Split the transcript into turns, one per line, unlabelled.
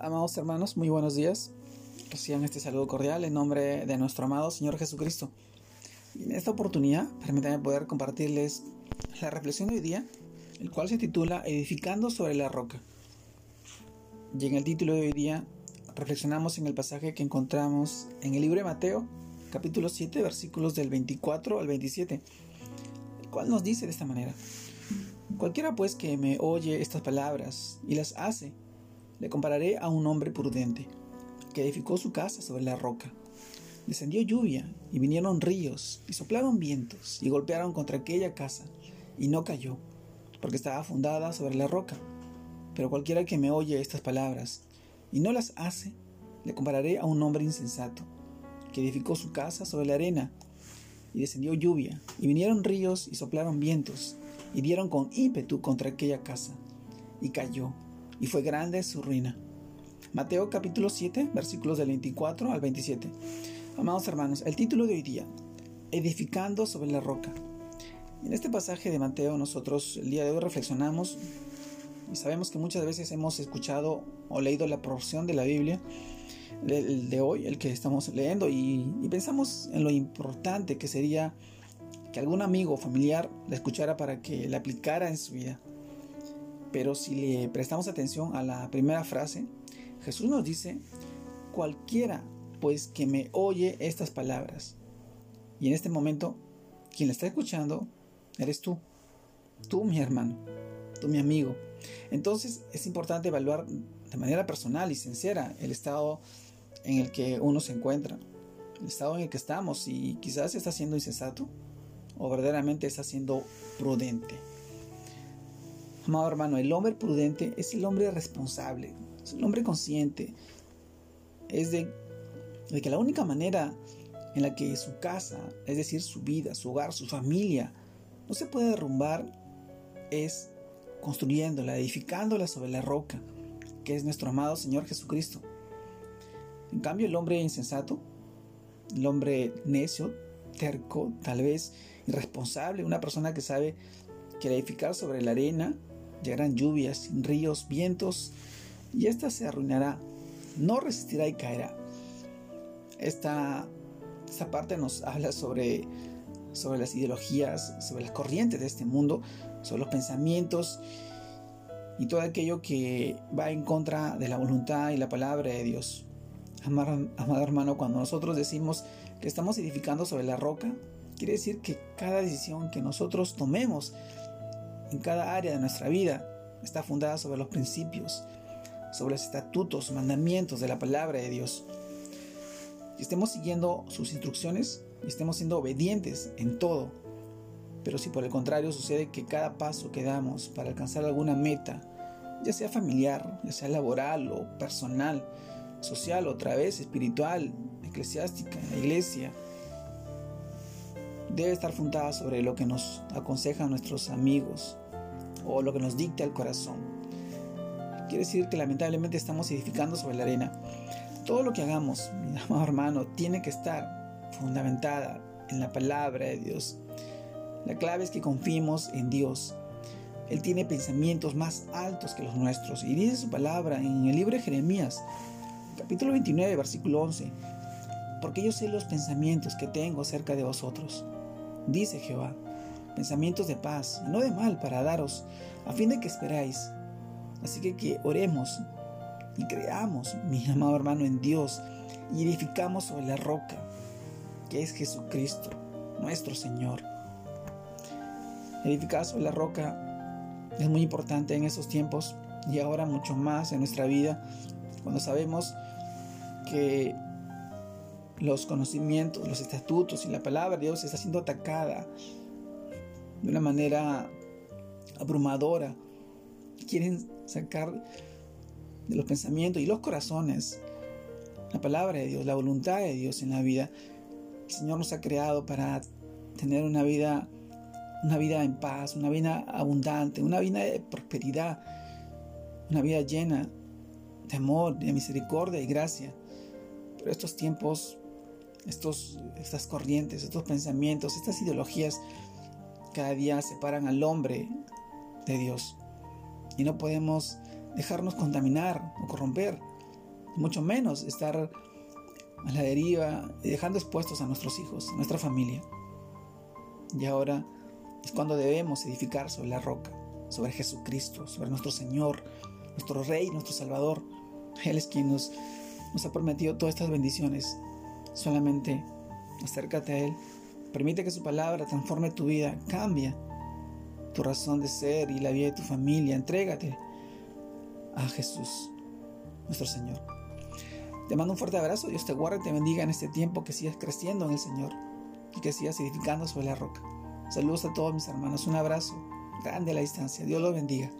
Amados hermanos, muy buenos días. Reciban este saludo cordial en nombre de nuestro amado Señor Jesucristo. En esta oportunidad, permítanme poder compartirles la reflexión de hoy día, el cual se titula Edificando sobre la roca. Y en el título de hoy día reflexionamos en el pasaje que encontramos en el libro de Mateo, capítulo 7, versículos del 24 al 27, el cual nos dice de esta manera. Cualquiera pues que me oye estas palabras y las hace, le compararé a un hombre prudente, que edificó su casa sobre la roca. Descendió lluvia, y vinieron ríos, y soplaron vientos, y golpearon contra aquella casa, y no cayó, porque estaba fundada sobre la roca. Pero cualquiera que me oye estas palabras, y no las hace, le compararé a un hombre insensato, que edificó su casa sobre la arena, y descendió lluvia, y vinieron ríos, y soplaron vientos, y dieron con ímpetu contra aquella casa, y cayó, y fue grande su ruina. Mateo capítulo 7, versículos del 24 al 27. Amados hermanos, el título de hoy día, Edificando sobre la roca. En este pasaje de Mateo nosotros el día de hoy reflexionamos y sabemos que muchas veces hemos escuchado o leído la porción de la Biblia de, hoy, el que estamos leyendo, y, y pensamos en lo importante que sería que algún amigo o familiar la escuchara para que la aplicara en su vida. Pero si le prestamos atención a la primera frase, Jesús nos dice, cualquiera pues que me oye estas palabras. Y en este momento, quien la está escuchando, eres tú. Tú, mi hermano. Tú, mi amigo. Entonces es importante evaluar de manera personal y sincera el estado en el que uno se encuentra, el estado en el que estamos y quizás está siendo insensato o verdaderamente está siendo prudente. Amado hermano, el hombre prudente es el hombre responsable, es el hombre consciente, es de, que la única manera en la que su casa, es decir, su vida, su hogar, su familia, no se puede derrumbar es construyéndola, edificándola sobre la roca, que es nuestro amado Señor Jesucristo. En cambio, el hombre insensato, el hombre necio, terco, tal vez irresponsable, una persona que sabe que edificar sobre la arena llegarán lluvias, ríos, vientos, y ésta se arruinará, no resistirá y caerá. Esta, esta parte nos habla sobre, sobre las ideologías, sobre las corrientes de este mundo, sobre los pensamientos y todo aquello que va en contra de la voluntad y la palabra de Dios. Amado, amado hermano, cuando nosotros decimos que estamos edificando sobre la roca, quiere decir que cada decisión que nosotros tomemos en cada área de nuestra vida está fundada sobre los principios, sobre los estatutos, mandamientos de la palabra de Dios. Y estemos siguiendo sus instrucciones y estemos siendo obedientes en todo. Pero si por el contrario sucede que cada paso que damos para alcanzar alguna meta, ya sea familiar, ya sea laboral o personal, social, otra vez espiritual, eclesiástica, la iglesia, debe estar fundada sobre lo que nos aconsejan nuestros amigos o lo que nos dicta el corazón. Quiere decir que lamentablemente estamos edificando sobre la arena. Todo lo que hagamos, mi amado hermano, tiene que estar fundamentada en la palabra de Dios. La clave es que confiemos en Dios. Él tiene pensamientos más altos que los nuestros y dice su palabra en el libro de Jeremías, capítulo 29, versículo 11. Porque yo sé los pensamientos que tengo cerca de vosotros, dice Jehová, pensamientos de paz no de mal para daros, a fin de que esperáis. Así que que oremos y creamos, mi amado hermano, en Dios y edificamos sobre la roca, que es Jesucristo, nuestro Señor. Edificar sobre la roca es muy importante en esos tiempos y ahora mucho más en nuestra vida, cuando sabemos que los conocimientos, los estatutos y la palabra de Dios está siendo atacada de una manera abrumadora. Quieren sacar de los pensamientos y los corazones la palabra de Dios, la voluntad de Dios en la vida. El Señor nos ha creado para tener una vida una vida en paz, una vida abundante, una vida de prosperidad, una vida llena de amor, de misericordia y gracia. Pero estos tiempos estas corrientes, estos pensamientos, estas ideologías cada día separan al hombre de Dios. Y no podemos dejarnos contaminar o corromper mucho menos estar a la deriva y dejando expuestos a nuestros hijos, a nuestra familia. Y ahora es cuando debemos edificar sobre la roca, sobre Jesucristo, sobre nuestro Señor, nuestro Rey, nuestro Salvador. Él es quien nos ha prometido todas estas bendiciones. Solamente acércate a Él. Permite que su palabra transforme tu vida, cambia tu razón de ser y la vida de tu familia. Entrégate a Jesús, nuestro Señor. Te mando un fuerte abrazo, Dios te guarde y te bendiga en este tiempo, que sigas creciendo en el Señor y que sigas edificando sobre la roca. Saludos a todos mis hermanos, un abrazo grande a la distancia, Dios los bendiga.